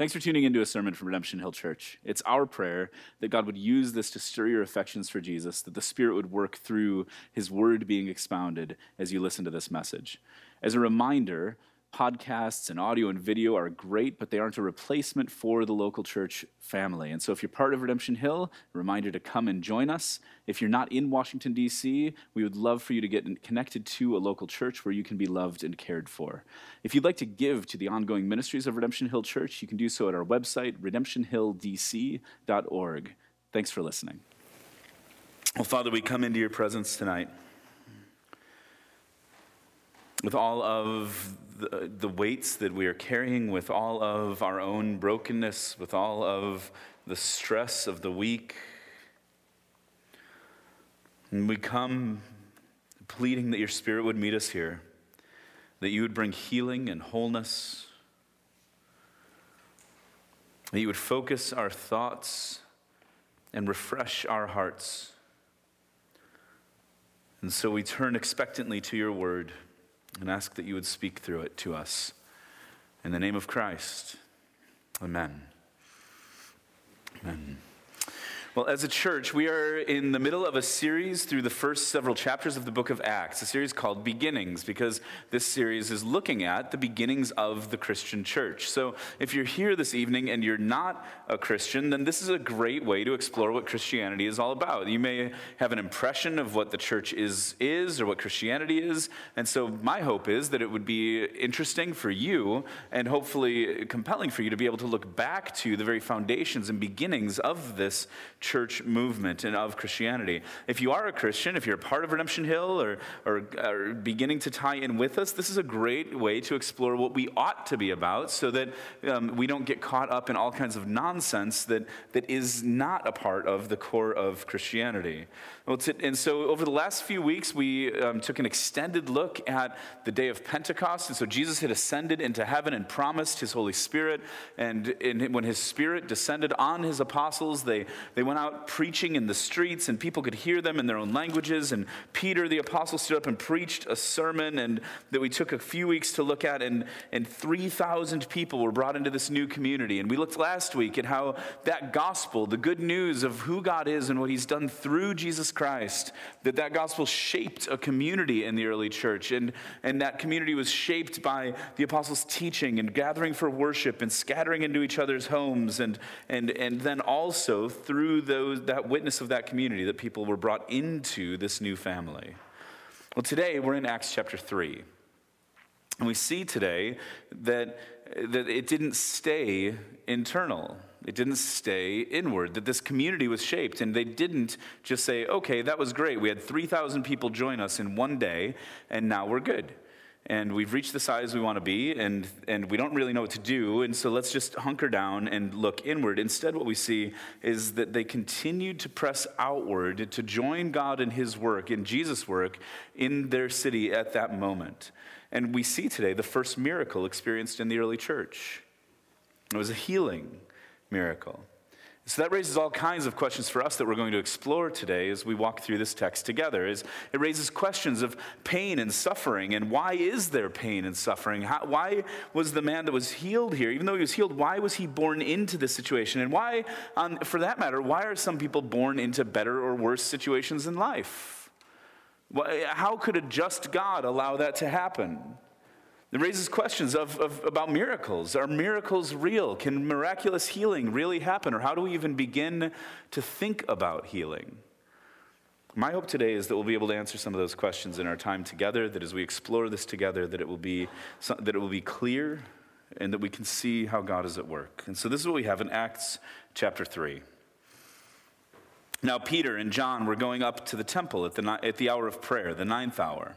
Thanks for tuning into a sermon from Redemption Hill Church. It's our prayer that God would use this to stir your affections for Jesus, that the Spirit would work through His word being expounded as you listen to this message. As a reminder, podcasts and audio and video are great, but they aren't a replacement for the local church family. And so if you're part of Redemption Hill, a reminder to come and join us. If you're not in Washington, D.C., we would love for you to get connected to a local church where you can be loved and cared for. If you'd like to give to the ongoing ministries of Redemption Hill Church, you can do so at our website, redemptionhilldc.org. Thanks for listening. Well, Father, we come into your presence tonight with all of the, the weights that we are carrying, with all of our own brokenness, with all of the stress of the week. And we come pleading that your Spirit would meet us here, that you would bring healing and wholeness, that you would focus our thoughts and refresh our hearts. And so we turn expectantly to your word and ask that you would speak through it to us. In the name of Christ, amen. Amen. Well, as a church, we are in the middle of a series through the first several chapters of the book of Acts, a series called Beginnings, because this series is looking at the beginnings of the Christian church. So if you're here this evening and you're not a Christian, then this is a great way to explore what Christianity is all about. You may have an impression of what the church is, is or what Christianity is. And so my hope is that it would be interesting for you and hopefully compelling for you to be able to look back to the very foundations and beginnings of this church movement and of Christianity. If you are a Christian, if you're a part of Redemption Hill or, or, or, beginning to tie in with us, this is a great way to explore what we ought to be about so that um, we don't get caught up in all kinds of nonsense that, that is not a part of the core of Christianity. Well, and so over the last few weeks, we um, took an extended look at the day of Pentecost. And so Jesus had ascended into heaven and promised his Holy Spirit. And in, when his Spirit descended on his apostles, they, they went out preaching in the streets, and people could hear them in their own languages. And Peter, the apostle, stood up and preached a sermon and that we took a few weeks to look at. And, and 3,000 people were brought into this new community. And we looked last week at how that gospel, the good news of who God is and what he's done through Jesus Christ, that that gospel shaped a community in the early church. And, and that community was shaped by the apostles' teaching and gathering for worship and scattering into each other's homes. And, and, and then also through those, that witness of that community that people were brought into this new family. Well, today we're in Acts chapter 3. And we see today that, that it didn't stay internal. It didn't stay inward, that this community was shaped. And they didn't just say, okay, that was great. We had 3,000 people join us in one day, and now we're good. And we've reached the size we want to be, and, and we don't really know what to do. And so let's just hunker down and look inward. Instead, what we see is that they continued to press outward to join God in His work, in Jesus' work, in their city at that moment. And we see today the first miracle experienced in the early church. It was a healing miracle. So that raises all kinds of questions for us that we're going to explore today as we walk through this text together. Is it raises questions of pain and suffering, and why is there pain and suffering? How, why was the man that was healed here, even though he was healed, why was he born into this situation? And why, um, for that matter, why are some people born into better or worse situations in life? How could a just God allow that to happen? It raises questions of, of, about miracles. Are miracles real? Can miraculous healing really happen? Or how do we even begin to think about healing? My hope today is that we'll be able to answer some of those questions in our time together, that as we explore this together, that it will be, that it will be clear and that we can see how God is at work. And so this is what we have in Acts chapter 3. Now, Peter and John were going up to the temple at the, at the hour of prayer, the ninth hour.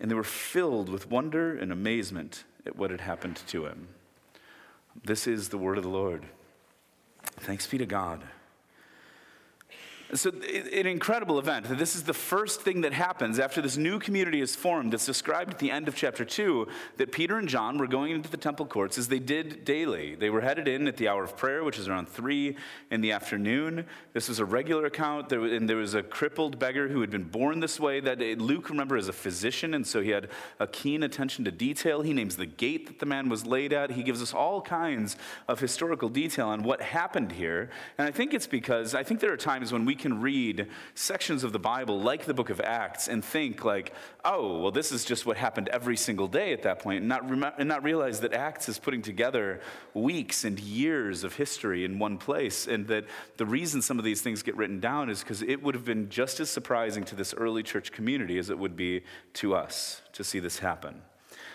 And they were filled with wonder and amazement at what had happened to him. This is the word of the Lord. Thanks be to God. So, an incredible event. This is the first thing that happens after this new community is formed that's described at the end of chapter 2 that Peter and John were going into the temple courts as they did daily. They were headed in at the hour of prayer, which is around 3 in the afternoon. This was a regular account, and there was a crippled beggar who had been born this way. That eh, Luke, remember, is a physician, and so he had a keen attention to detail. He names the gate that the man was laid at. He gives us all kinds of historical detail on what happened here. And I think it's because I think there are times when we can read sections of the Bible, like the book of Acts, and think, like, oh, well, this is just what happened every single day at that point, and not, rem- and not realize that Acts is putting together weeks and years of history in one place, and that the reason some of these things get written down is because it would have been just as surprising to this early church community as it would be to us to see this happen.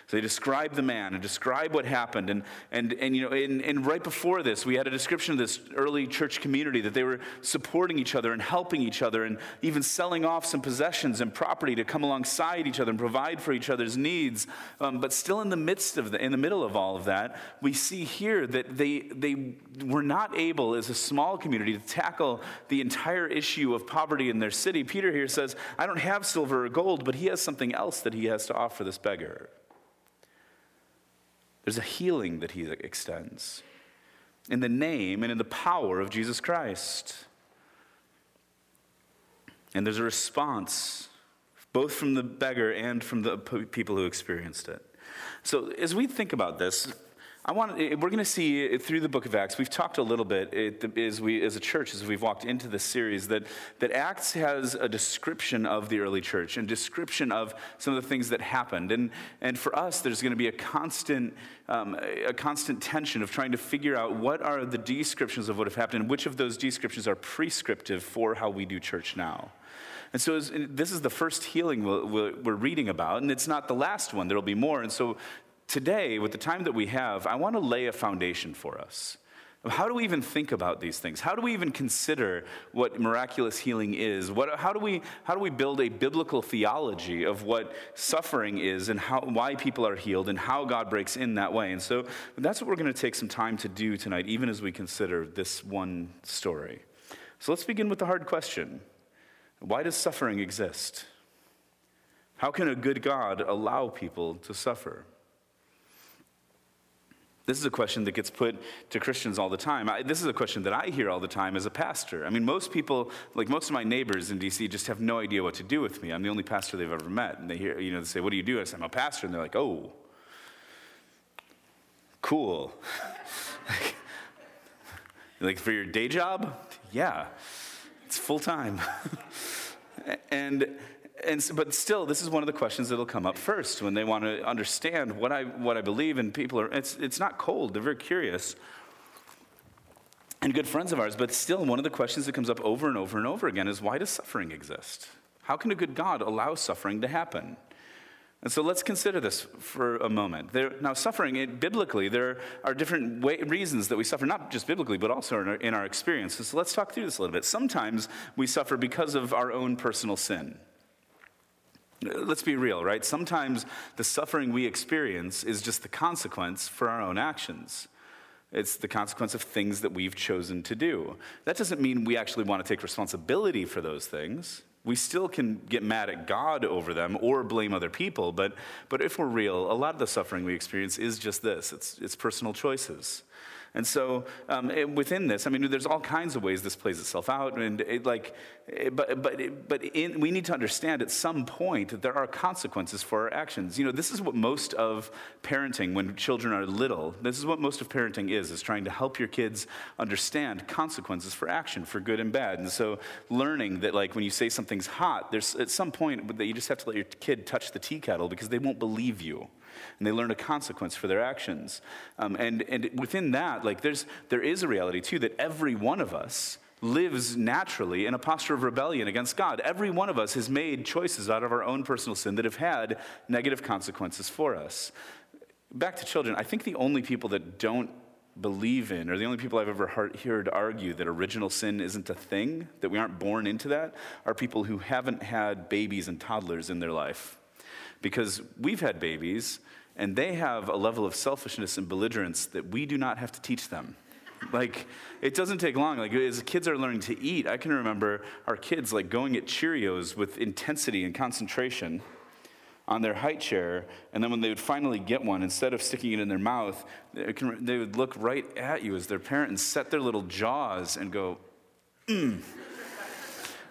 So they describe the man and describe what happened. And, and, and, you know, and, and right before this, we had a description of this early church community that they were supporting each other and helping each other and even selling off some possessions and property to come alongside each other and provide for each other's needs. Um, but still in the midst of the, in the middle of all of that, we see here that they, they were not able as a small community to tackle the entire issue of poverty in their city. Peter here says, I don't have silver or gold, but he has something else that he has to offer this beggar. There's a healing that he extends in the name and in the power of Jesus Christ. And there's a response, both from the beggar and from the people who experienced it. So, as we think about this, I want eh, we're going to see eh, through the book of Acts. We've talked a little bit eh, as we, as a church, as we've walked into this series, that, that Acts has a description of the early church and description of some of the things that happened. And, and for us, there's going to be a constant, um, a constant tension of trying to figure out what are the descriptions of what have happened and which of those descriptions are prescriptive for how we do church now. And so this is the first healing we're reading about, and it's not the last one. There will be more. And so today, with the time that we have, I want to lay a foundation for us. How do we even think about these things? How do we even consider what miraculous healing is? What, how, do we, how do we build a biblical theology of what suffering is and how, why people are healed and how God breaks in that way? And so that's what we're going to take some time to do tonight, even as we consider this one story. So let's begin with the hard question Why does suffering exist? How can a good God allow people to suffer? This is a question that gets put to Christians all the time. I, this is a question that I hear all the time as a pastor. I mean, most people, like most of my neighbors in DC, just have no idea what to do with me. I'm the only pastor they've ever met. And they hear, you know, they say, What do you do? I say, I'm a pastor. And they're like, Oh, cool. like, for your day job? Yeah, it's full time. and and, but still, this is one of the questions that'll come up first when they want to understand what I, what I believe. And people are, it's, it's not cold, they're very curious and good friends of ours. But still, one of the questions that comes up over and over and over again is why does suffering exist? How can a good God allow suffering to happen? And so let's consider this for a moment. There, now, suffering, it, biblically, there are different way, reasons that we suffer, not just biblically, but also in our, in our experiences. So let's talk through this a little bit. Sometimes we suffer because of our own personal sin. Let's be real, right? Sometimes the suffering we experience is just the consequence for our own actions. It's the consequence of things that we've chosen to do. That doesn't mean we actually want to take responsibility for those things. We still can get mad at God over them or blame other people, but, but if we're real, a lot of the suffering we experience is just this it's, it's personal choices. And so um, within this, I mean, there's all kinds of ways this plays itself out. And it, like, but but but in, we need to understand at some point that there are consequences for our actions. You know, this is what most of parenting when children are little. This is what most of parenting is: is trying to help your kids understand consequences for action, for good and bad. And so learning that, like, when you say something's hot, there's at some point that you just have to let your kid touch the tea kettle because they won't believe you and they learn a consequence for their actions. Um, and, and within that, like there's, there is a reality too that every one of us lives naturally in a posture of rebellion against God. Every one of us has made choices out of our own personal sin that have had negative consequences for us. Back to children, I think the only people that don't believe in, or the only people I've ever heard argue that original sin isn't a thing, that we aren't born into that, are people who haven't had babies and toddlers in their life. Because we've had babies, and they have a level of selfishness and belligerence that we do not have to teach them. Like, it doesn't take long. Like, as kids are learning to eat, I can remember our kids, like, going at Cheerios with intensity and concentration on their high chair, and then when they would finally get one, instead of sticking it in their mouth, they would look right at you as their parent and set their little jaws and go, mmm.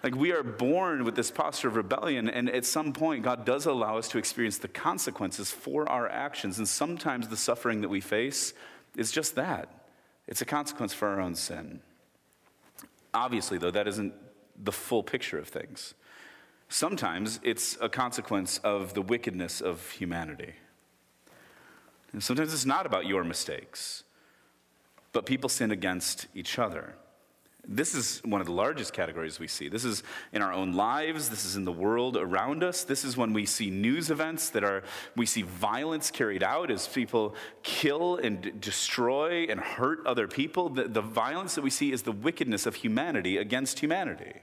Like we are born with this posture of rebellion, and at some point, God does allow us to experience the consequences for our actions. And sometimes the suffering that we face is just that it's a consequence for our own sin. Obviously, though, that isn't the full picture of things. Sometimes it's a consequence of the wickedness of humanity. And sometimes it's not about your mistakes, but people sin against each other. This is one of the largest categories we see. This is in our own lives, this is in the world around us. This is when we see news events that are, we see violence carried out as people kill and destroy and hurt other people. The, the violence that we see is the wickedness of humanity against humanity.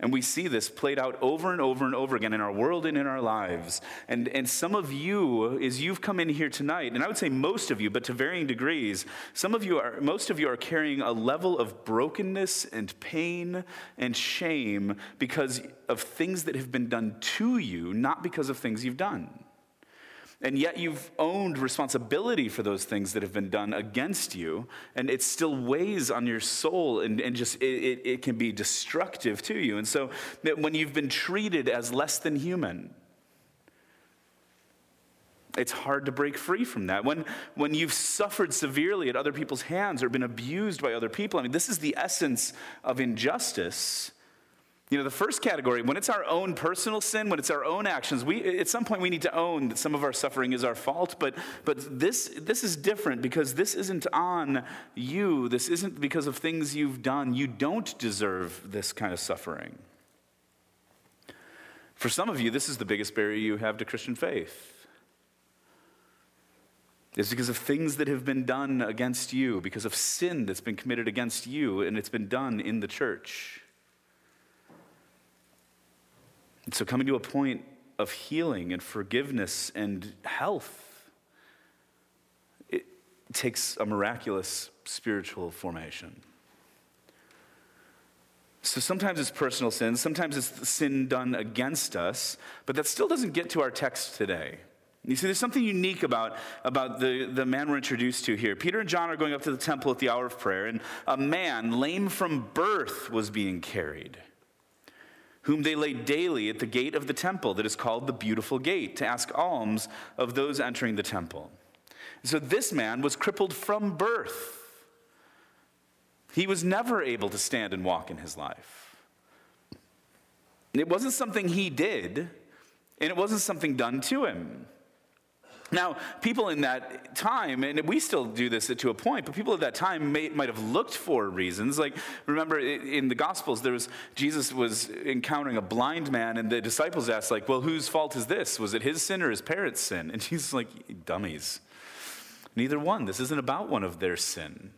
And we see this played out over and over and over again in our world and in our lives. And, and some of you, as you've come in here tonight, and I would say most of you, but to varying degrees, some of you are, most of you are carrying a level of brokenness and pain and shame because of things that have been done to you, not because of things you've done. And yet you've owned responsibility for those things that have been done against you, and it still weighs on your soul and, and just it, it, can be destructive to you. And so when you've been treated as less than human, it's hard to break free from that. When, when you've suffered severely at other people's hands or been abused by other people, I mean, this is the essence of injustice you know, the first category, when it's our own personal sin, when it's our own actions, we, at some point we need to own that some of our suffering is our fault. But, but this, this is different because this isn't on you. This isn't because of things you've done. You don't deserve this kind of suffering. For some of you, this is the biggest barrier you have to Christian faith. It's because of things that have been done against you, because of sin that's been committed against you, and it's been done in the church. And so, coming to a point of healing and forgiveness and health, it takes a miraculous spiritual formation. So sometimes it's personal sin, sometimes it's sin done against us, but that still doesn't get to our text today. You see, there's something unique about, about the, the man we're introduced to here. Peter and John are going up to the temple at the hour of prayer, and a man, lame from birth, was being carried whom they laid daily at the gate of the temple that is called the Beautiful Gate, to ask alms of those entering the temple. So this man was crippled from birth. He was never able to stand and walk in his life. It wasn't something he did, and it wasn't something done to him. Now, people in that time, and we still do this to a point, but people at that time may, might have looked for reasons. Like, remember in the Gospels, there was Jesus was encountering a blind man, and the disciples asked, like, "Well, whose fault is this? Was it his sin or his parents' sin?" And Jesus like, "Dummies, neither one. This isn't about one of their sin.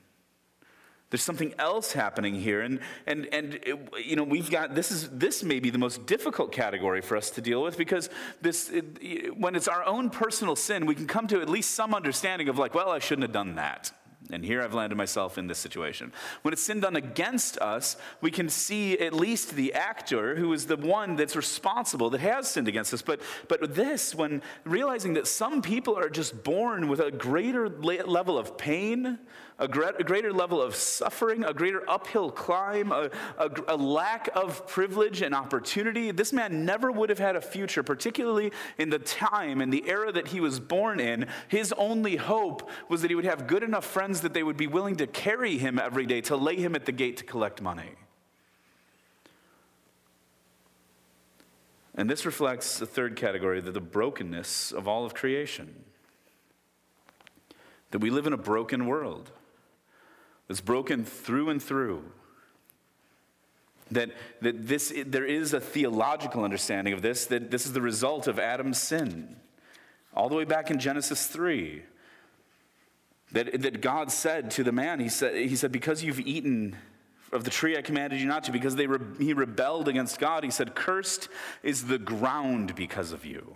There's something else happening here. And, and, and it, you know, we've got this is this may be the most difficult category for us to deal with because this, it, when it's our own personal sin, we can come to at least some understanding of like, well, I shouldn't have done that. And here I've landed myself in this situation. When it's sin done against us, we can see at least the actor who is the one that's responsible, that has sinned against us. But, but this, when realizing that some people are just born with a greater level of pain, a, greater level of suffering, a greater uphill climb, a, a, a, lack of privilege and opportunity. This man never would have had a future, particularly in the time and the era that he was born in. His only hope was that he would have good enough friends that they would be willing to carry him every day, to lay him at the gate to collect money. And this reflects the third category, the brokenness of all of creation. that we live in a broken world that's broken through and through. That, that this, there is a theological understanding of this, that this is the result of Adam's sin. All the way back in Genesis 3. That, that God said to the man, he said, he said, Because you've eaten of the tree I commanded you not to, because they re- he rebelled against God, he said, Cursed is the ground because of you.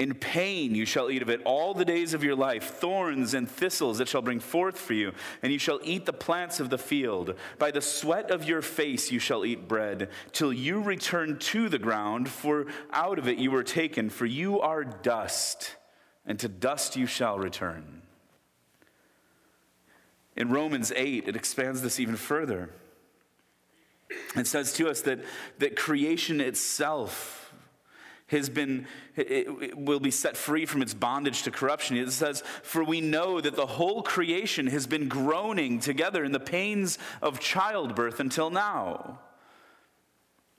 In pain you shall eat of it all the days of your life. Thorns and thistles it shall bring forth for you, and you shall eat the plants of the field. By the sweat of your face you shall eat bread, till you return to the ground, for out of it you were taken, for you are dust, and to dust you shall return. In Romans 8, it expands this even further. It says to us that, that creation itself has been, will be set free from its bondage to corruption. It says, For we know that the whole creation has been groaning together in the pains of childbirth until now.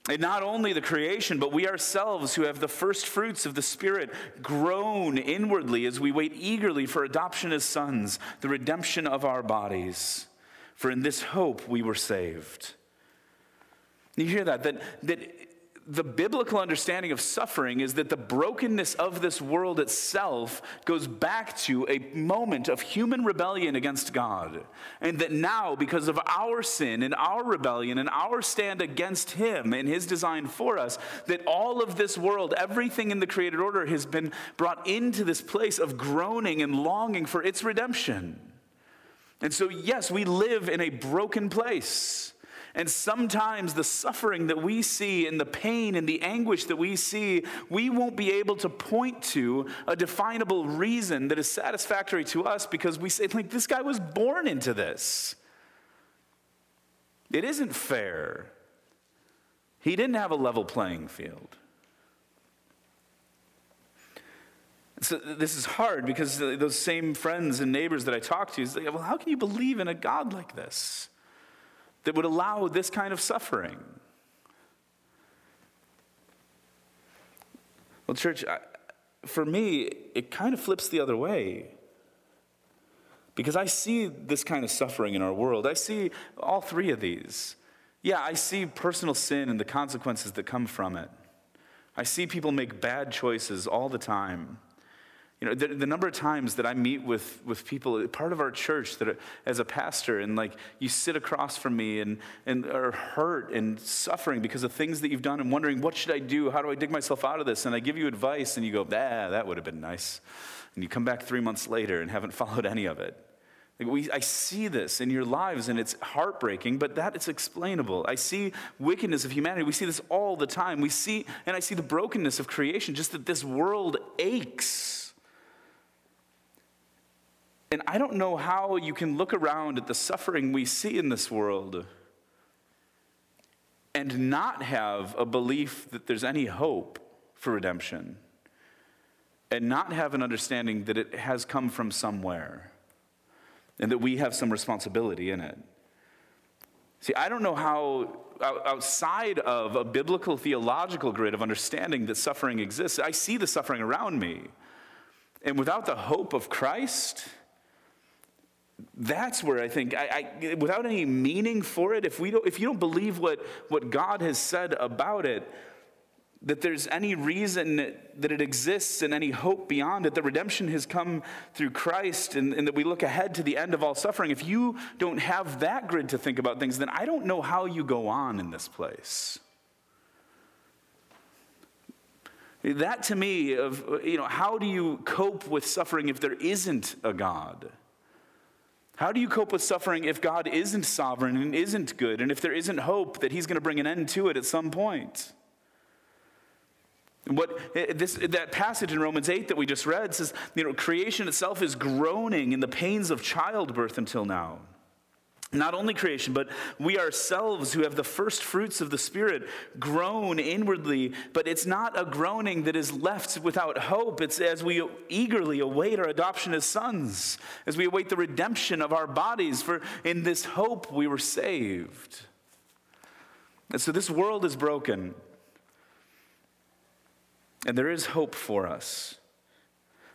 And not only the creation, but we ourselves who have the first fruits of the Spirit groan inwardly as we wait eagerly for adoption as sons, the redemption of our bodies. For in this hope we were saved. You hear that? That, that the biblical understanding of suffering is that the brokenness of this world itself goes back to a moment of human rebellion against God. And that now, because of our sin and our rebellion and our stand against Him and His design for us, that all of this world, everything in the created order, has been brought into this place of groaning and longing for its redemption. And so, yes, we live in a broken place. And sometimes the suffering that we see and the pain and the anguish that we see, we won't be able to point to a definable reason that is satisfactory to us because we say, like, this guy was born into this. It isn't fair. He didn't have a level playing field. So this is hard because those same friends and neighbors that I talk to, say, well, how can you believe in a God like this? That would allow this kind of suffering. Well, church, for me, it kind of flips the other way. Because I see this kind of suffering in our world. I see all three of these. Yeah, I see personal sin and the consequences that come from it. I see people make bad choices all the time. You know, the, the, number of times that I meet with, with people, part of our church, that are, as a pastor, and like you sit across from me and, and are hurt and suffering because of things that you've done and wondering, what should I do? How do I dig myself out of this? And I give you advice and you go, ah, that would have been nice. And you come back three months later and haven't followed any of it. Like we, I see this in your lives and it's heartbreaking, but that is explainable. I see wickedness of humanity. We see this all the time. We see, and I see the brokenness of creation, just that this world aches and I don't know how you can look around at the suffering we see in this world and not have a belief that there's any hope for redemption and not have an understanding that it has come from somewhere and that we have some responsibility in it. See, I don't know how, outside of a biblical theological grid of understanding that suffering exists, I see the suffering around me. And without the hope of Christ, that's where I think, I, I, without any meaning for it, if, we don't, if you don't believe what, what God has said about it, that there's any reason that it exists and any hope beyond it, that redemption has come through Christ and, and, that we look ahead to the end of all suffering. If you don't have that grid to think about things, then I don't know how you go on in this place. That to me, of you know, how do you cope with suffering if there isn't a God? How do you cope with suffering if God isn't sovereign and isn't good, and if there isn't hope that He's going to bring an end to it at some point? What eh, this, that passage in Romans 8 that we just read says, you know, creation itself is groaning in the pains of childbirth until now. Not only creation, but we ourselves who have the first fruits of the Spirit groan inwardly, but it's not a groaning that is left without hope. It's as we eagerly await our adoption as sons, as we await the redemption of our bodies, for in this hope we were saved. And so this world is broken, and there is hope for us.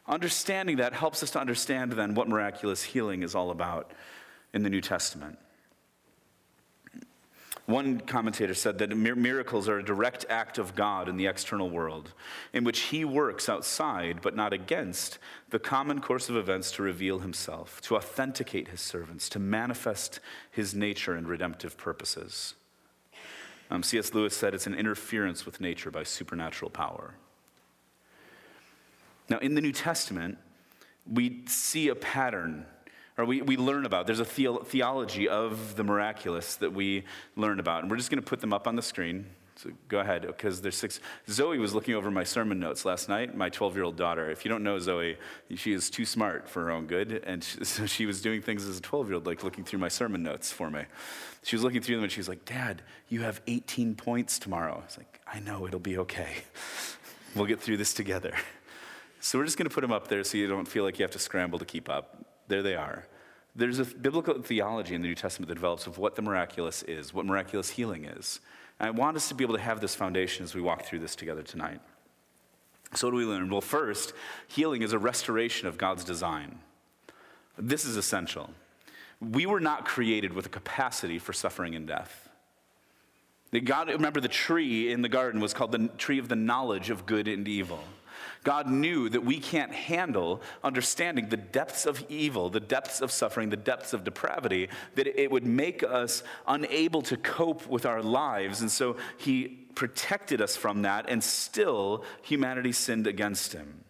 Understanding that helps us to understand then what miraculous healing is all about in the New Testament. One commentator said that miracles are a direct act of God in the external world, in which he works outside, but not against, the common course of events to reveal himself, to authenticate his servants, to manifest his nature and redemptive purposes. Um, C.S. Lewis said it's an interference with nature by supernatural power. Now, in the New Testament, we see a pattern or we, we learn about. There's a theology of the miraculous that we learn about. And we're just going to put them up on the screen. So go ahead, because there's six. Zoe was looking over my sermon notes last night, my 12 year old daughter. If you don't know Zoe, she is too smart for her own good. And she, so she was doing things as a 12 year old, like looking through my sermon notes for me. She was looking through them and she was like, Dad, you have 18 points tomorrow. I was like, I know, it'll be okay. We'll get through this together. So we're just going to put them up there so you don't feel like you have to scramble to keep up. There they are. There's a biblical theology in the New Testament that develops of what the miraculous is, what miraculous healing is. And I want us to be able to have this foundation as we walk through this together tonight. So, what do we learn? Well, first, healing is a restoration of God's design. This is essential. We were not created with a capacity for suffering and death. God, remember, the tree in the garden was called the tree of the knowledge of good and evil. God knew that we can't handle understanding the depths of evil, the depths of suffering, the depths of depravity, that it would make us unable to cope with our lives. And so he protected us from that, and still humanity sinned against him.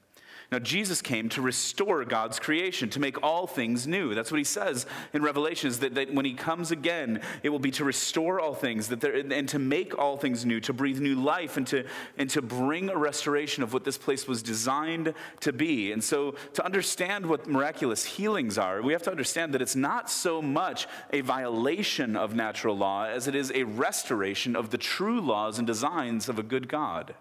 Now, Jesus came to restore God's creation, to make all things new. That's what he says in Revelations, that, that when he comes again, it will be to restore all things that there, and to make all things new, to breathe new life, and to, and to bring a restoration of what this place was designed to be. And so, to understand what miraculous healings are, we have to understand that it's not so much a violation of natural law as it is a restoration of the true laws and designs of a good God.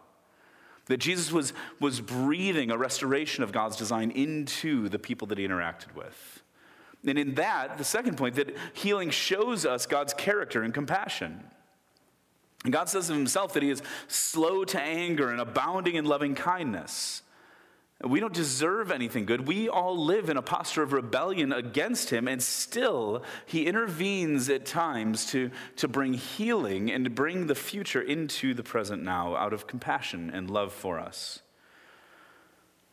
That Jesus was, was breathing a restoration of God's design into the people that he interacted with. And in that, the second point, that healing shows us God's character and compassion. And God says of himself that he is slow to anger and abounding in loving kindness. We don't deserve anything good. We all live in a posture of rebellion against him, and still he intervenes at times to, to bring healing and to bring the future into the present now out of compassion and love for us.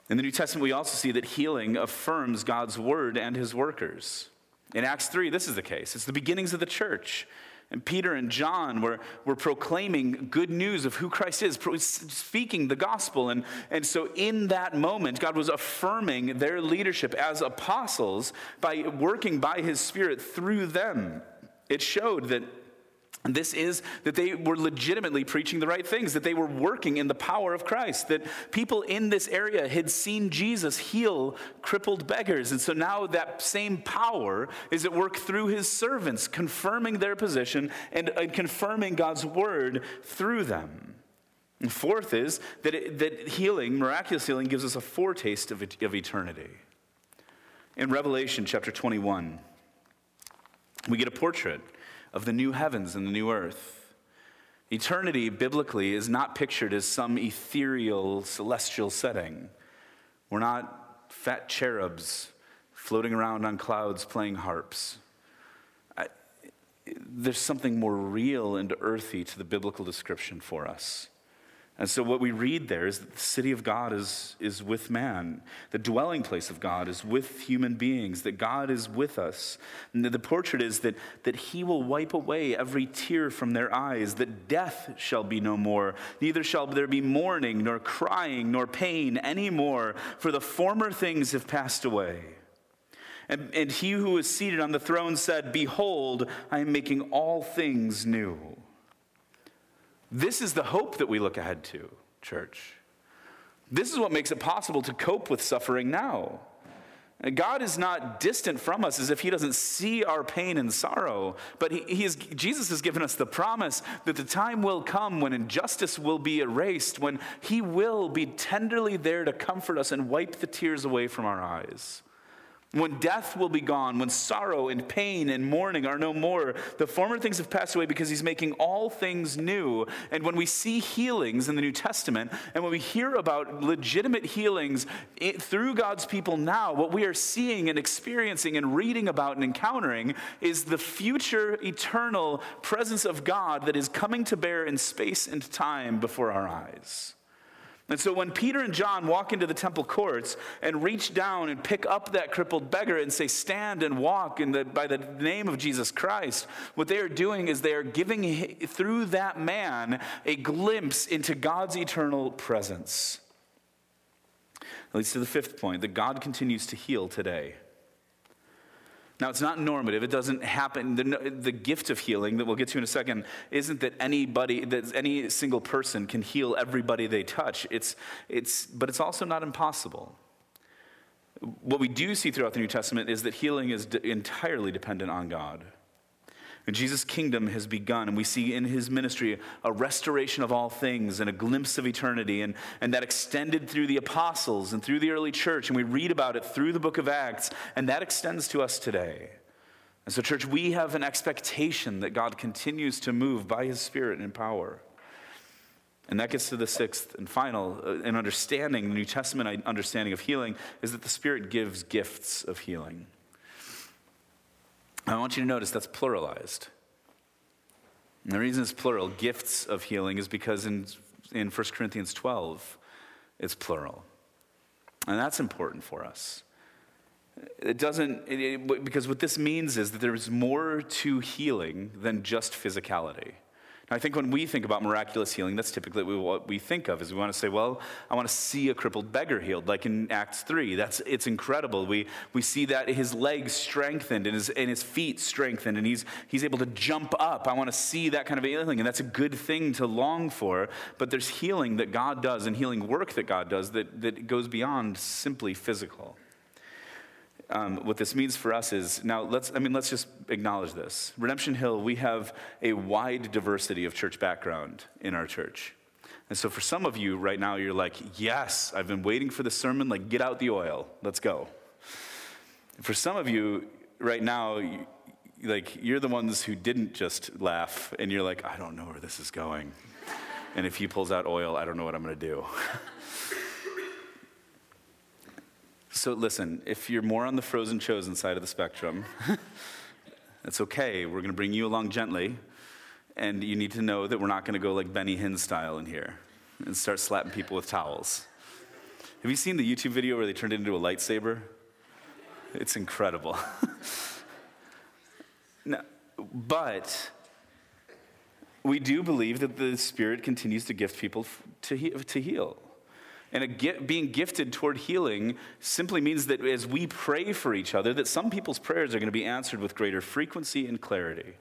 In the New Testament, we also see that healing affirms God's word and his workers. In Acts 3, this is the case. It's the beginnings of the church. And Peter and John were, were proclaiming good news of who Christ is, speaking the gospel. And, and so, in that moment, God was affirming their leadership as apostles by working by his Spirit through them. It showed that and this is that they were legitimately preaching the right things, that they were working in the power of Christ, that people in this area had seen Jesus heal crippled beggars. And so now that same power is at work through his servants, confirming their position and, and confirming God's word through them. And fourth is that, it, that healing, miraculous healing, gives us a foretaste of, of eternity. In Revelation chapter 21, we get a portrait of the new heavens and the new earth. Eternity, biblically, is not pictured as some ethereal, celestial setting. We're not fat cherubs floating around on clouds playing harps. I, there's something more real and earthy to the biblical description for us. And so, what we read there is that the city of God is, is with man. The dwelling place of God is with human beings, that God is with us. And the portrait is that, that He will wipe away every tear from their eyes, that death shall be no more. Neither shall there be mourning, nor crying, nor pain any more, for the former things have passed away. And, and He who is seated on the throne said, Behold, I am making all things new. This is the hope that we look ahead to, church. This is what makes it possible to cope with suffering now. God is not distant from us as if He doesn't see our pain and sorrow, but he, he is, Jesus has given us the promise that the time will come when injustice will be erased, when He will be tenderly there to comfort us and wipe the tears away from our eyes. When death will be gone, when sorrow and pain and mourning are no more, the former things have passed away because he's making all things new. And when we see healings in the New Testament, and when we hear about legitimate healings through God's people now, what we are seeing and experiencing and reading about and encountering is the future eternal presence of God that is coming to bear in space and time before our eyes. And so when Peter and John walk into the temple courts and reach down and pick up that crippled beggar and say, Stand and walk in the, by the name of Jesus Christ, what they are doing is they are giving through that man a glimpse into God's eternal presence. That leads to the fifth point that God continues to heal today. Now, it's not normative. It doesn't happen. The, the, gift of healing that we'll get to in a second isn't that anybody, that any single person can heal everybody they touch. It's, it's, but it's also not impossible. What we do see throughout the New Testament is that healing is entirely dependent on God. And Jesus' kingdom has begun, and we see in his ministry a restoration of all things and a glimpse of eternity, and, and that extended through the apostles and through the early church, and we read about it through the book of Acts, and that extends to us today. And so, church, we have an expectation that God continues to move by his Spirit and power. And that gets to the sixth and final, uh, an understanding, the New Testament understanding of healing, is that the Spirit gives gifts of healing. I want you to notice that's pluralized. And the reason it's plural, gifts of healing, is because in, in 1 Corinthians 12, it's plural. And that's important for us. It doesn't, it, it, because what this means is that there's more to healing than just physicality. I think when we think about miraculous healing, that's typically what we think of. Is we want to say, "Well, I want to see a crippled beggar healed," like in Acts three. That's it's incredible. We we see that his legs strengthened and his and his feet strengthened, and he's he's able to jump up. I want to see that kind of healing, and that's a good thing to long for. But there's healing that God does and healing work that God does that that goes beyond simply physical um, what this means for us is now let's i mean let's just acknowledge this. Redemption hill we have a wide diversity of church background in our church. And so for some of you right now you're like yes i've been waiting for the sermon like get out the oil let's go. For some of you right now like you're the ones who didn't just laugh and you're like i don't know where this is going. And if he pulls out oil i don't know what i'm going to do So listen, if you're more on the frozen chosen side of the spectrum, that's okay. We're going to bring you along gently. And you need to know that we're not going to go like Benny Hinn style in here and start slapping people with towels. Have you seen the YouTube video where they turned it into a lightsaber? It's incredible. no, but we do believe that the Spirit continues to gift people to, he- to heal. And being gifted toward healing simply means that as we pray for each other, that some people's prayers are going to be answered with greater frequency and clarity.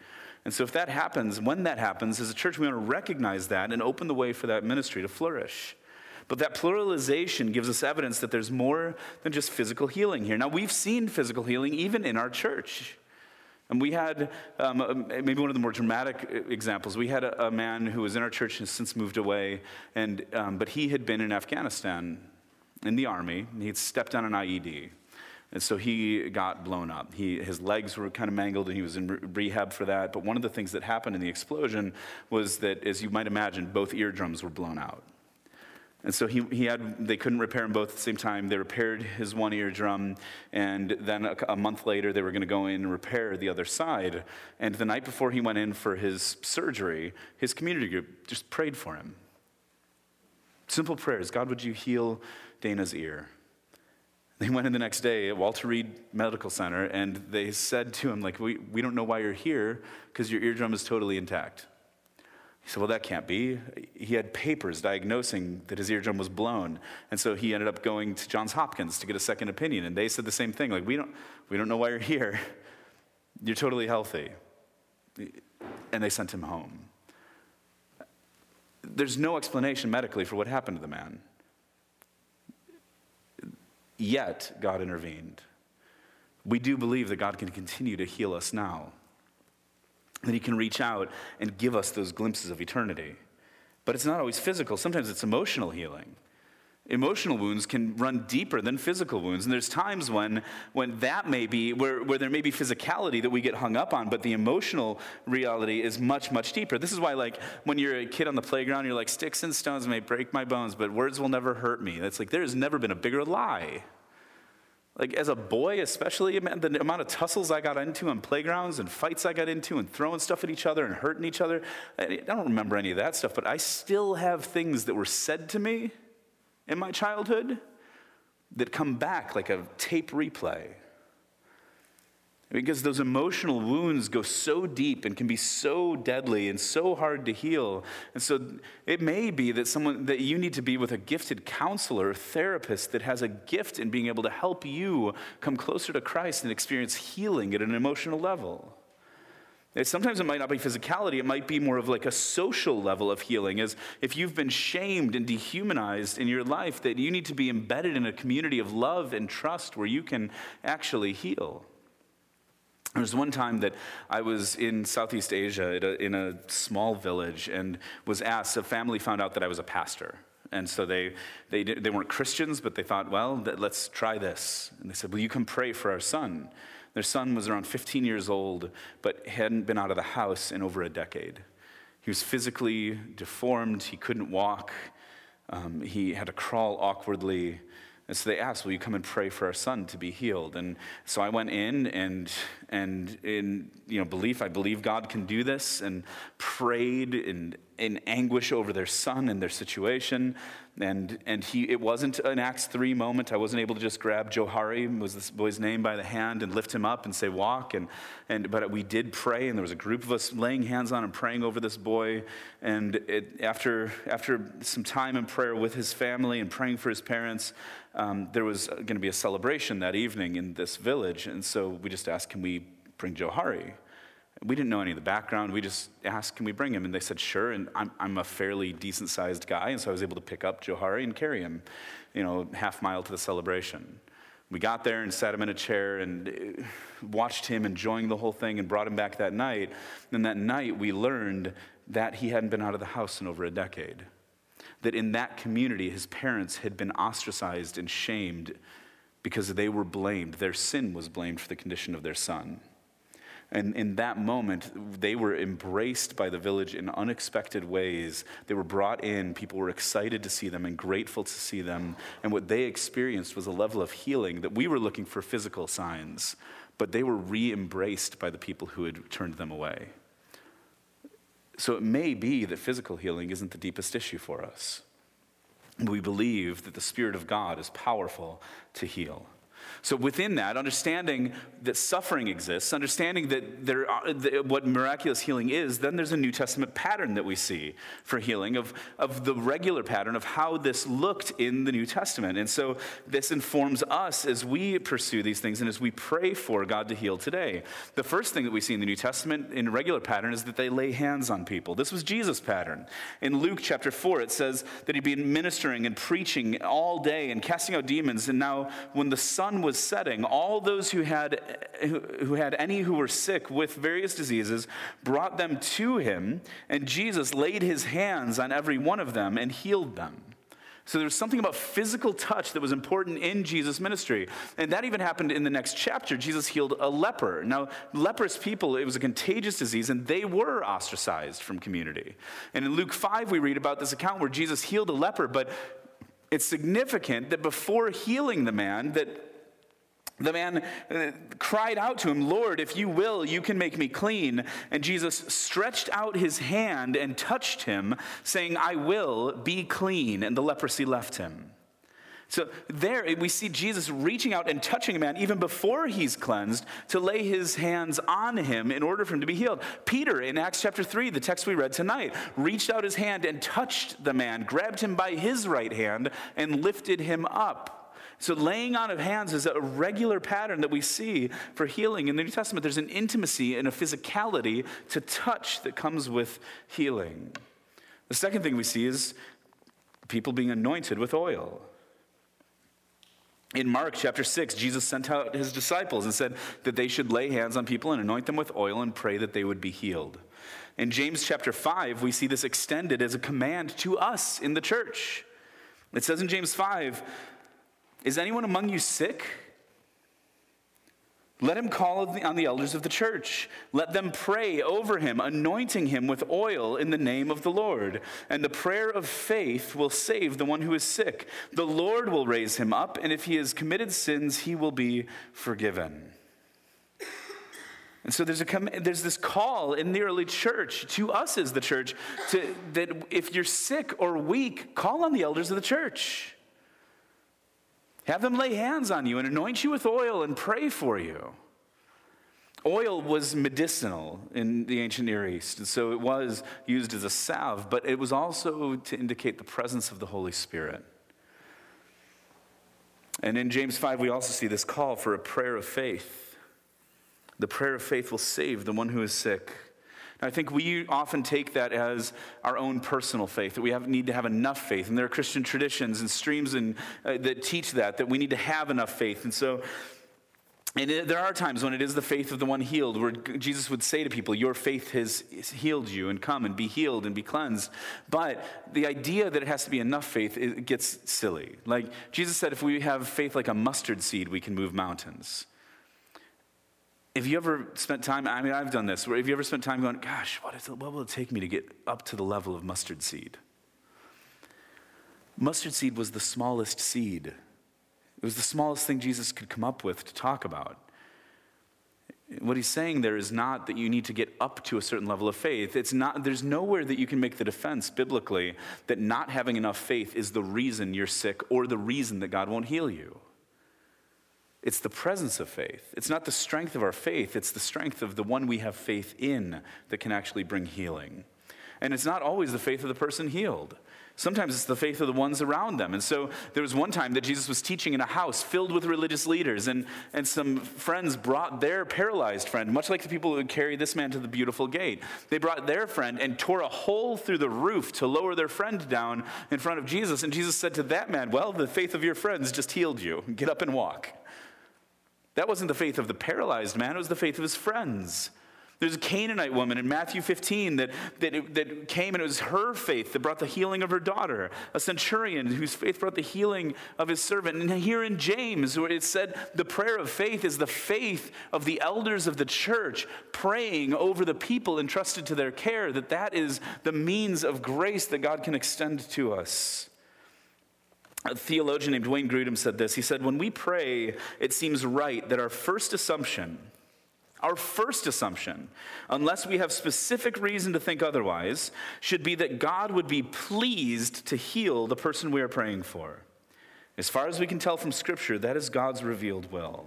And so if that happens, when that happens, as a church, we want to recognize that and open the way for that ministry to flourish. But that pluralization gives us evidence that there's more than just physical healing here. Now, we've seen physical healing even in our church. And we had um, maybe one of the more dramatic examples. We had a, a, man who was in our church and has since moved away, and, um, but he had been in Afghanistan in the army. and he had stepped on an IED. And so he got blown up. He, his legs were kind of mangled, and he was in re- rehab for that. But one of the things that happened in the explosion was that, as you might imagine, both eardrums were blown out. And so he, he had, they couldn't repair them both at the same time. They repaired his one eardrum, and then a, a month later, they were going to go in and repair the other side. And the night before he went in for his surgery, his community group just prayed for him. Simple prayers God, would you heal Dana's ear? They went in the next day at Walter Reed Medical Center, and they said to him, like, we, we don't know why you're here because your eardrum is totally intact. He said, Well, that can't be. He had papers diagnosing that his eardrum was blown. And so he ended up going to Johns Hopkins to get a second opinion. And they said the same thing like, We don't, we don't know why you're here. You're totally healthy. And they sent him home. There's no explanation medically for what happened to the man. Yet, God intervened. We do believe that God can continue to heal us now that He can reach out and give us those glimpses of eternity. But it's not always physical, sometimes it's emotional healing. Emotional wounds can run deeper than physical wounds. And there's times when, when that may be, where, where there may be physicality that we get hung up on, but the emotional reality is much, much deeper. This is why, like, when you're a kid on the playground, you're like, sticks and stones may break my bones, but words will never hurt me. That's like, there has never been a bigger lie. Like, as a boy, especially, man, the amount of tussles I got into on playgrounds and fights I got into and throwing stuff at each other and hurting each other, I don't remember any of that stuff, but I still have things that were said to me in my childhood that come back like a tape replay. Because those emotional wounds go so deep and can be so deadly and so hard to heal. And so it may be that someone that you need to be with a gifted counselor or therapist that has a gift in being able to help you come closer to Christ and experience healing at an emotional level. Sometimes it might not be physicality, it might be more of like a social level of healing, as if you've been shamed and dehumanized in your life, that you need to be embedded in a community of love and trust where you can actually heal. There was one time that I was in Southeast Asia a, in a small village and was asked, a family found out that I was a pastor. And so they, they, they weren't Christians, but they thought, well, let's try this. And they said, Will you come pray for our son? Their son was around 15 years old, but hadn't been out of the house in over a decade. He was physically deformed, he couldn't walk, um, he had to crawl awkwardly. And so they asked, Will you come and pray for our son to be healed? And so I went in and, and in you know, belief, I believe God can do this, and prayed in, in anguish over their son and their situation. And, and he, it wasn't an Acts 3 moment. I wasn't able to just grab Johari, was this boy's name, by the hand and lift him up and say, walk. And, and, but we did pray, and there was a group of us laying hands on and praying over this boy. And it, after, after some time in prayer with his family and praying for his parents, um, there was going to be a celebration that evening in this village. And so we just asked, can we bring Johari? We didn't know any of the background. We just asked, can we bring him? And they said, sure. And I'm, I'm a fairly decent sized guy. And so I was able to pick up Johari and carry him, you know, half mile to the celebration. We got there and sat him in a chair and uh, watched him enjoying the whole thing and brought him back that night. And that night we learned that he hadn't been out of the house in over a decade. That in that community, his parents had been ostracized and shamed because they were blamed. Their sin was blamed for the condition of their son. And in that moment, they were embraced by the village in unexpected ways. They were brought in, people were excited to see them and grateful to see them. And what they experienced was a level of healing that we were looking for physical signs, but they were re embraced by the people who had turned them away. So it may be that physical healing isn't the deepest issue for us. We believe that the Spirit of God is powerful to heal. So, within that, understanding that suffering exists, understanding that, there are, that what miraculous healing is, then there's a New Testament pattern that we see for healing of, of the regular pattern of how this looked in the New Testament. And so, this informs us as we pursue these things and as we pray for God to heal today. The first thing that we see in the New Testament in regular pattern is that they lay hands on people. This was Jesus' pattern. In Luke chapter 4, it says that he'd been ministering and preaching all day and casting out demons. And now, when the sun was was setting, all those who had, who had any who were sick with various diseases brought them to him, and Jesus laid his hands on every one of them and healed them. So there was something about physical touch that was important in Jesus' ministry. And that even happened in the next chapter. Jesus healed a leper. Now, leprous people, it was a contagious disease, and they were ostracized from community. And in Luke 5, we read about this account where Jesus healed a leper, but it's significant that before healing the man, that the man uh, cried out to him, Lord, if you will, you can make me clean. And Jesus stretched out his hand and touched him, saying, I will be clean. And the leprosy left him. So there we see Jesus reaching out and touching a man even before he's cleansed to lay his hands on him in order for him to be healed. Peter in Acts chapter 3, the text we read tonight, reached out his hand and touched the man, grabbed him by his right hand, and lifted him up. So, laying on of hands is a regular pattern that we see for healing. In the New Testament, there's an intimacy and a physicality to touch that comes with healing. The second thing we see is people being anointed with oil. In Mark chapter 6, Jesus sent out his disciples and said that they should lay hands on people and anoint them with oil and pray that they would be healed. In James chapter 5, we see this extended as a command to us in the church. It says in James 5 Is anyone among you sick? Let him call on the elders of the church. Let them pray over him, anointing him with oil in the name of the Lord. And the prayer of faith will save the one who is sick. The Lord will raise him up, and if he has committed sins, he will be forgiven. And so there's, a, there's this call in the early church, to us as the church, to, that if you're sick or weak, call on the elders of the church. Have them lay hands on you and anoint you with oil and pray for you. Oil was medicinal in the ancient Near East, and so it was used as a salve, but it was also to indicate the presence of the Holy Spirit. And in James 5, we also see this call for a prayer of faith. The prayer of faith will save the one who is sick. I think we often take that as our own personal faith, that we have, need to have enough faith. And there are Christian traditions and streams in, uh, that teach that, that we need to have enough faith. And so and it, there are times when it is the faith of the one healed, where Jesus would say to people, Your faith has healed you, and come and be healed and be cleansed. But the idea that it has to be enough faith it gets silly. Like Jesus said, if we have faith like a mustard seed, we can move mountains. If you ever spent time, I mean, I've done this, where if you ever spent time going, gosh, what, is what will it take me to get up to the level of mustard seed? Mustard seed was the smallest seed. It was the smallest thing Jesus could come up with to talk about. What he's saying there is not that you need to get up to a certain level of faith. It's not, there's nowhere that you can make the defense biblically that not having enough faith is the reason you're sick or the reason that God won't heal you. It's the presence of faith. It's not the strength of our faith, it's the strength of the one we have faith in that can actually bring healing. And it's not always the faith of the person healed. Sometimes it's the faith of the ones around them. And so there was one time that Jesus was teaching in a house filled with religious leaders, and, and some friends brought their paralyzed friend, much like the people who would carry this man to the beautiful gate. They brought their friend and tore a hole through the roof to lower their friend down in front of Jesus. And Jesus said to that man, Well, the faith of your friends just healed you. Get up and walk. That wasn't the faith of the paralyzed man, it was the faith of his friends. There's a Canaanite woman in Matthew 15 that, that, that came and it was her faith that brought the healing of her daughter. A centurion whose faith brought the healing of his servant. And here in James, where it said the prayer of faith is the faith of the elders of the church praying over the people entrusted to their care, that that is the means of grace that God can extend to us. A theologian named Wayne Grudem said this. He said, When we pray, it seems right that our first assumption, our first assumption, unless we have specific reason to think otherwise, should be that God would be pleased to heal the person we are praying for. As far as we can tell from Scripture, that is God's revealed will.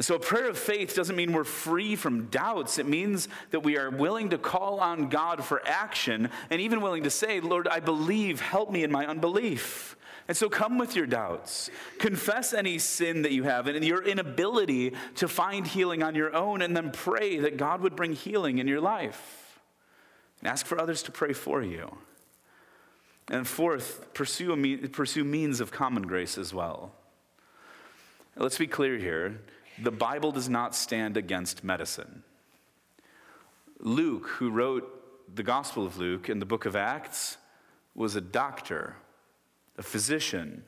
So, a prayer of faith doesn't mean we're free from doubts. It means that we are willing to call on God for action and even willing to say, Lord, I believe, help me in my unbelief. And so, come with your doubts. Confess any sin that you have and your inability to find healing on your own, and then pray that God would bring healing in your life. And ask for others to pray for you. And fourth, pursue, a, pursue means of common grace as well. Let's be clear here the Bible does not stand against medicine. Luke, who wrote the Gospel of Luke and the book of Acts, was a doctor, a physician.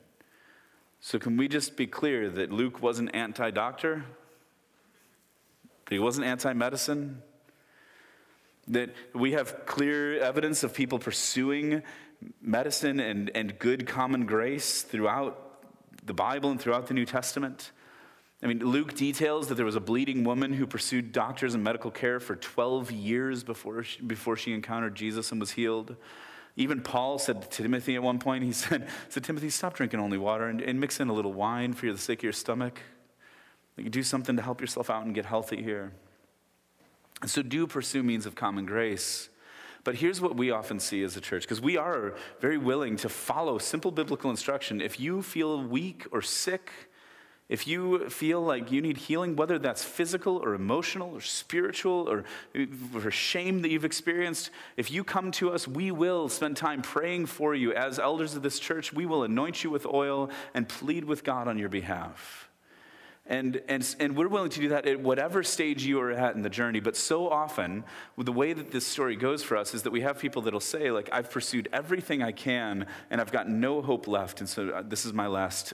So, can we just be clear that Luke wasn't anti doctor? He wasn't anti medicine? That we have clear evidence of people pursuing medicine and, and good common grace throughout the Bible and throughout the New Testament? I mean, Luke details that there was a bleeding woman who pursued doctors and medical care for 12 years before she, before she encountered Jesus and was healed. Even Paul said to Timothy at one point, he said, said Timothy, stop drinking only water and, and mix in a little wine for the sake of your stomach. You do something to help yourself out and get healthy here. And so do pursue means of common grace. But here's what we often see as a church, because we are very willing to follow simple biblical instruction. If you feel weak or sick, if you feel like you need healing, whether that's physical or emotional or spiritual or for shame that you've experienced, if you come to us, we will spend time praying for you. As elders of this church, we will anoint you with oil and plead with God on your behalf. And, and, and we're willing to do that at whatever stage you are at in the journey. But so often, the way that this story goes for us is that we have people that'll say, like, I've pursued everything I can and I've got no hope left. And so uh, this is my last,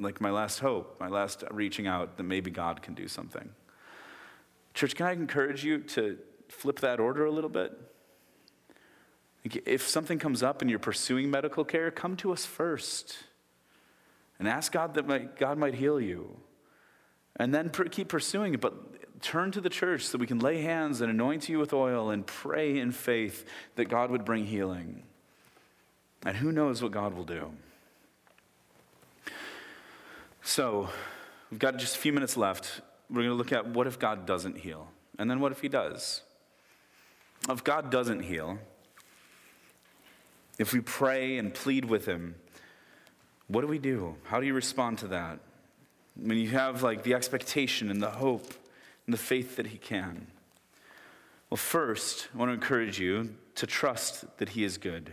like, my last hope, my last reaching out that maybe God can do something. Church, can I encourage you to flip that order a little bit? If something comes up and you're pursuing medical care, come to us first and ask God that God might heal you. And then keep pursuing it, but turn to the church so we can lay hands and anoint you with oil and pray in faith that God would bring healing. And who knows what God will do. So, we've got just a few minutes left. We're going to look at what if God doesn't heal? And then what if He does? If God doesn't heal, if we pray and plead with Him, what do we do? How do you respond to that? When you have like the expectation and the hope and the faith that He can. Well, first, I want to encourage you to trust that He is good.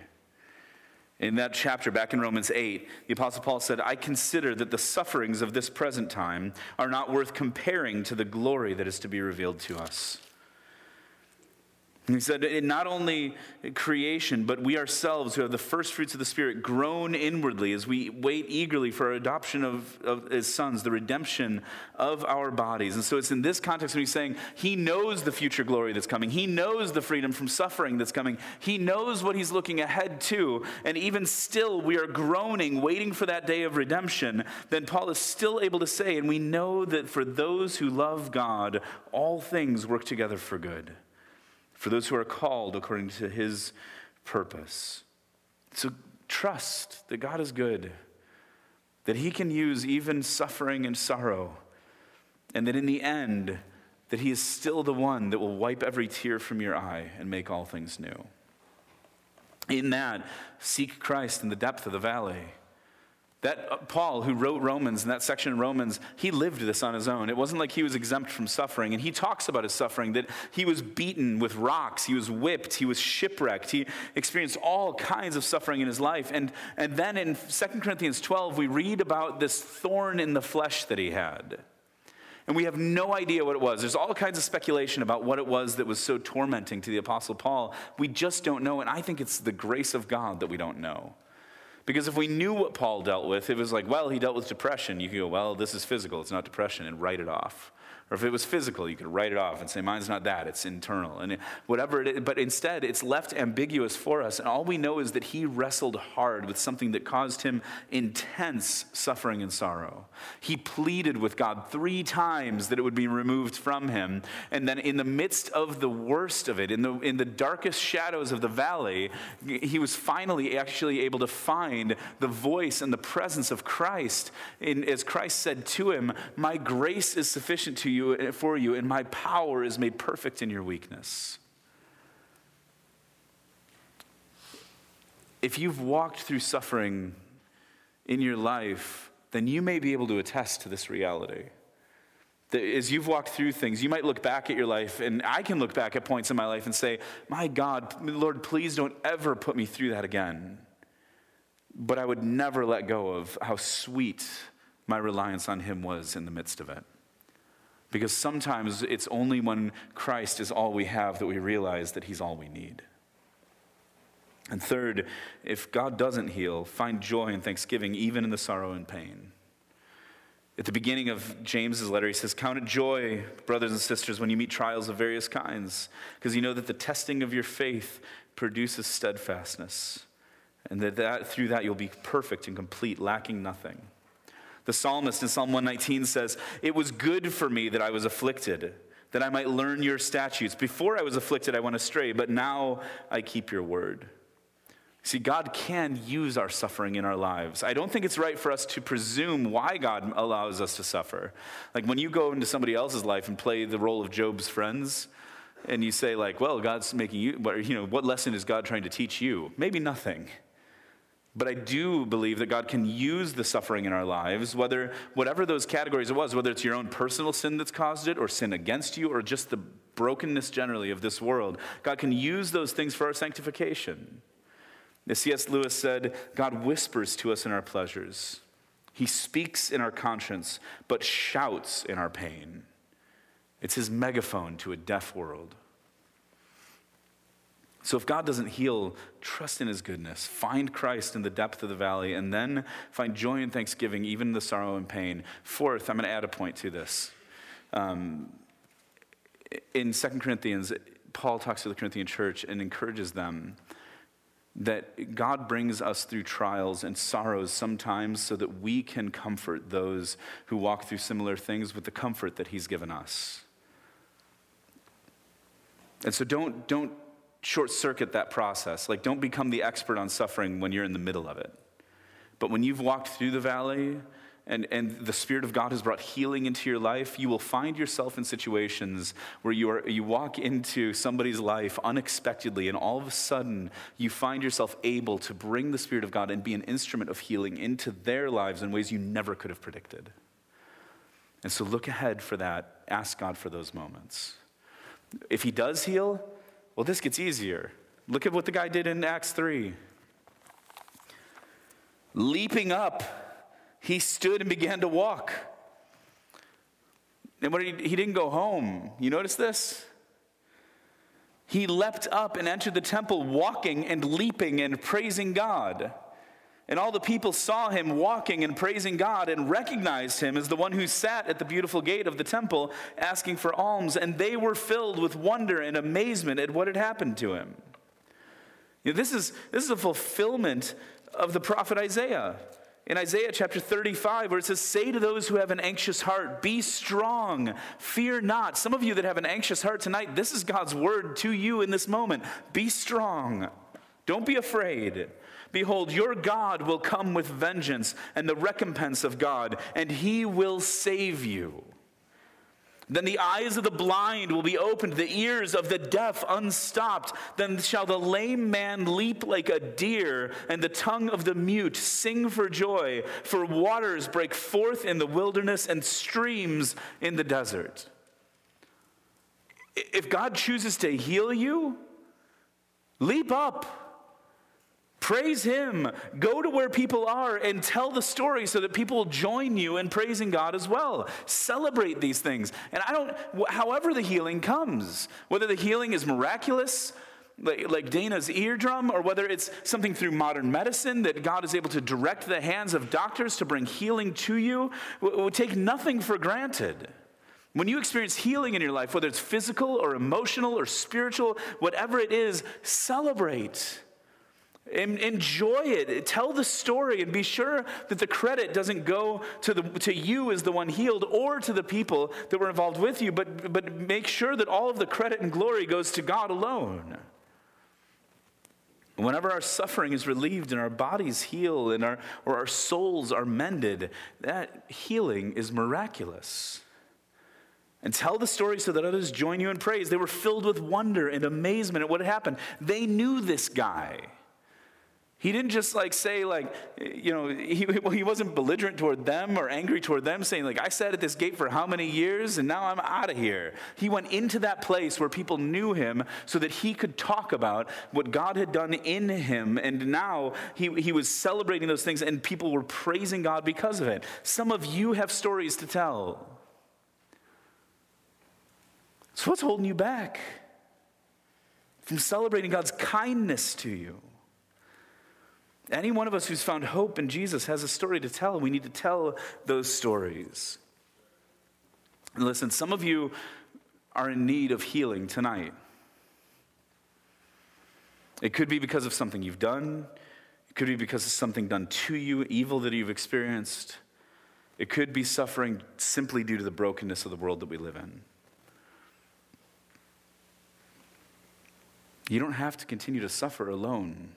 In that chapter, back in Romans 8, the Apostle Paul said, I consider that the sufferings of this present time are not worth comparing to the glory that is to be revealed to us. He said, not only creation, but we ourselves who have the first fruits of the Spirit groan inwardly as we wait eagerly for our adoption of, of as sons, the redemption of our bodies. And so it's in this context when he's saying he knows the future glory that's coming. He knows the freedom from suffering that's coming. He knows what he's looking ahead to. And even still, we are groaning, waiting for that day of redemption. Then Paul is still able to say, and we know that for those who love God, all things work together for good for those who are called according to his purpose. So trust that God is good, that he can use even suffering and sorrow, and that in the end, that he is still the one that will wipe every tear from your eye and make all things new. In that, seek Christ in the depth of the valley. That uh, Paul, who wrote Romans in that section in Romans, he lived this on his own. It wasn't like he was exempt from suffering. And he talks about his suffering that he was beaten with rocks, he was whipped, he was shipwrecked, he experienced all kinds of suffering in his life. And, and then in 2 Corinthians 12, we read about this thorn in the flesh that he had. And we have no idea what it was. There's all kinds of speculation about what it was that was so tormenting to the Apostle Paul. We just don't know. And I think it's the grace of God that we don't know. Because if we knew what Paul dealt with, it was like, well, he dealt with depression. You could go, well, this is physical, it's not depression, and write it off. Or if it was physical, you could write it off and say, mine's not that, it's internal. And whatever it is, but instead, it's left ambiguous for us. And all we know is that he wrestled hard with something that caused him intense suffering and sorrow. He pleaded with God three times that it would be removed from him. And then, in the midst of the worst of it, in the, in the darkest shadows of the valley, he was finally actually able to find the voice and the presence of Christ. In, as Christ said to him, My grace is sufficient to you you for you, and my power is made perfect in your weakness. If you've walked through suffering in your life, then you may be able to attest to this reality. That as you've walked through things, you might look back at your life, and I can look back at points in my life and say, My God, Lord, please don't ever put me through that again. But I would never let go of how sweet my reliance on Him was in the midst of it. Because sometimes it's only when Christ is all we have that we realize that He's all we need. And third, if God doesn't heal, find joy and thanksgiving even in the sorrow and pain. At the beginning of James's letter, he says, Count it joy, brothers and sisters, when you meet trials of various kinds, because you know that the testing of your faith produces steadfastness, and that, that through that you'll be perfect and complete, lacking nothing. The psalmist in Psalm 119 says, It was good for me that I was afflicted, that I might learn your statutes. Before I was afflicted, I went astray, but now I keep your word. See, God can use our suffering in our lives. I don't think it's right for us to presume why God allows us to suffer. Like when you go into somebody else's life and play the role of Job's friends, and you say, like, well, God's making you, you know, what lesson is God trying to teach you? Maybe nothing. But I do believe that God can use the suffering in our lives, whether whatever those categories it was, whether it's your own personal sin that's caused it, or sin against you, or just the brokenness generally of this world. God can use those things for our sanctification. As C.S. Lewis said, God whispers to us in our pleasures. He speaks in our conscience, but shouts in our pain. It's his megaphone to a deaf world. So if God doesn't heal, trust in his goodness. Find Christ in the depth of the valley, and then find joy and thanksgiving, even in the sorrow and pain. Fourth, I'm going to add a point to this. Um, in 2 Corinthians, Paul talks to the Corinthian church and encourages them that God brings us through trials and sorrows sometimes so that we can comfort those who walk through similar things with the comfort that he's given us. And so don't, don't short circuit that process. Like, don't become the expert on suffering when you're in the middle of it. But when you've walked through the valley and, and the Spirit of God has brought healing into your life, you will find yourself in situations where you, are, you walk into somebody's life unexpectedly, and all of a sudden you find yourself able to bring the Spirit of God and be an instrument of healing into their lives in ways you never could have predicted. And so look ahead for that. Ask God for those moments. If He does heal, well, this gets easier. Look at what the guy did in Acts 3. Leaping up, he stood and began to walk. And what he, he didn't go home. You notice this? He leapt up and entered the temple, walking and leaping and praising God. And all the people saw him walking and praising God and recognized him as the one who sat at the beautiful gate of the temple asking for alms. And they were filled with wonder and amazement at what had happened to him. You know, this, is, this is a fulfillment of the prophet Isaiah. In Isaiah chapter 35, where it says, Say to those who have an anxious heart, Be strong, fear not. Some of you that have an anxious heart tonight, this is God's word to you in this moment. Be strong, don't be afraid. Behold, your God will come with vengeance and the recompense of God, and he will save you. Then the eyes of the blind will be opened, the ears of the deaf unstopped. Then shall the lame man leap like a deer, and the tongue of the mute sing for joy. For waters break forth in the wilderness and streams in the desert. If God chooses to heal you, leap up. Praise Him. Go to where people are and tell the story so that people will join you in praising God as well. Celebrate these things. And I don't, however the healing comes, whether the healing is miraculous, like, like Dana's eardrum, or whether it's something through modern medicine that God is able to direct the hands of doctors to bring healing to you, we take nothing for granted. When you experience healing in your life, whether it's physical or emotional or spiritual, whatever it is, celebrate. Enjoy it. Tell the story and be sure that the credit doesn't go to, the, to you as the one healed or to the people that were involved with you, but, but make sure that all of the credit and glory goes to God alone. Whenever our suffering is relieved and our bodies heal and our, or our souls are mended, that healing is miraculous. And tell the story so that others join you in praise. They were filled with wonder and amazement at what had happened. They knew this guy. He didn't just like say like, you know, he, he wasn't belligerent toward them or angry toward them, saying like, I sat at this gate for how many years and now I'm out of here. He went into that place where people knew him so that he could talk about what God had done in him. And now he, he was celebrating those things and people were praising God because of it. Some of you have stories to tell. So what's holding you back from celebrating God's kindness to you? Any one of us who's found hope in Jesus has a story to tell. We need to tell those stories. And listen, some of you are in need of healing tonight. It could be because of something you've done, it could be because of something done to you, evil that you've experienced. It could be suffering simply due to the brokenness of the world that we live in. You don't have to continue to suffer alone.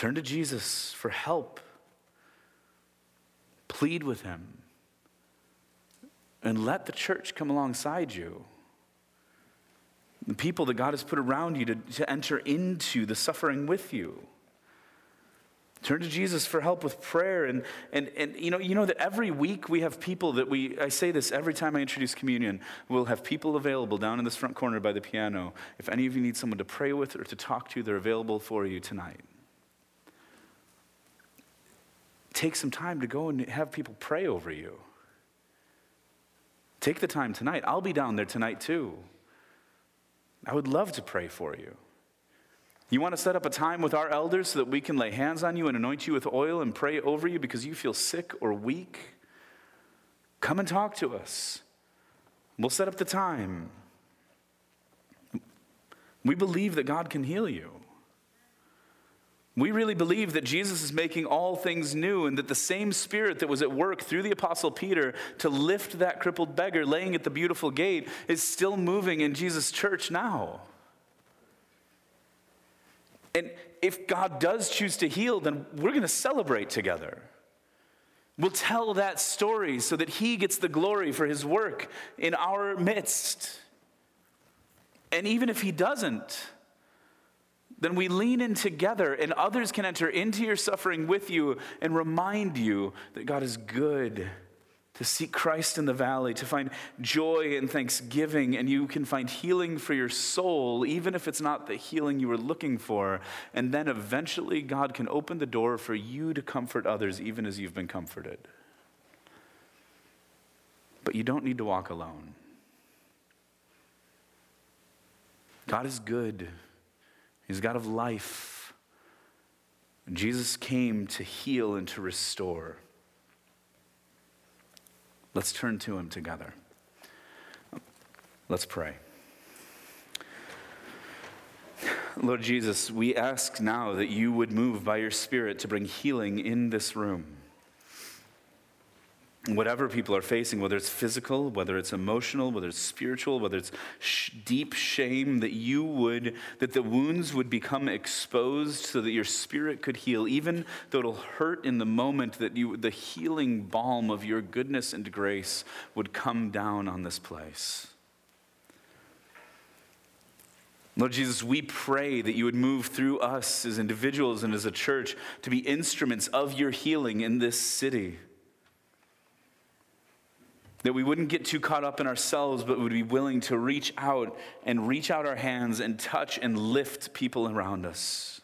Turn to Jesus for help. Plead with him. And let the church come alongside you. The people that God has put around you to, to enter into the suffering with you. Turn to Jesus for help with prayer. And, and, and you, know, you know that every week we have people that we, I say this every time I introduce communion, we'll have people available down in this front corner by the piano. If any of you need someone to pray with or to talk to, they're available for you tonight. Take some time to go and have people pray over you. Take the time tonight. I'll be down there tonight too. I would love to pray for you. You want to set up a time with our elders so that we can lay hands on you and anoint you with oil and pray over you because you feel sick or weak? Come and talk to us. We'll set up the time. We believe that God can heal you. We really believe that Jesus is making all things new and that the same spirit that was at work through the Apostle Peter to lift that crippled beggar laying at the beautiful gate is still moving in Jesus' church now. And if God does choose to heal, then we're going to celebrate together. We'll tell that story so that He gets the glory for His work in our midst. And even if He doesn't, then we lean in together and others can enter into your suffering with you and remind you that God is good, to seek Christ in the valley, to find joy and thanksgiving, and you can find healing for your soul, even if it's not the healing you were looking for. And then eventually, God can open the door for you to comfort others, even as you've been comforted. But you don't need to walk alone. God is good. He's God of life. Jesus came to heal and to restore. Let's turn to him together. Let's pray. Lord Jesus, we ask now that you would move by your Spirit to bring healing in this room whatever people are facing, whether it's physical, whether it's emotional, whether it's spiritual, whether it's sh- deep shame, that you would, that the wounds would become exposed so that your spirit could heal, even though it'll hurt in the moment, that you, the healing balm of your goodness and grace would come down on this place. Lord Jesus, we pray that you would move through us as individuals and as a church to be instruments of your healing in this city. That we wouldn't get too caught up in ourselves, but would be willing to reach out and reach out our hands and touch and lift people around us.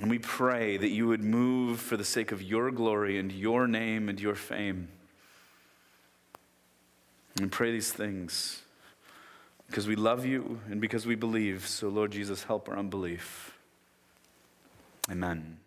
And we pray that you would move for the sake of your glory and your name and your fame. And pray these things because we love you and because we believe. So, Lord Jesus, help our unbelief. Amen.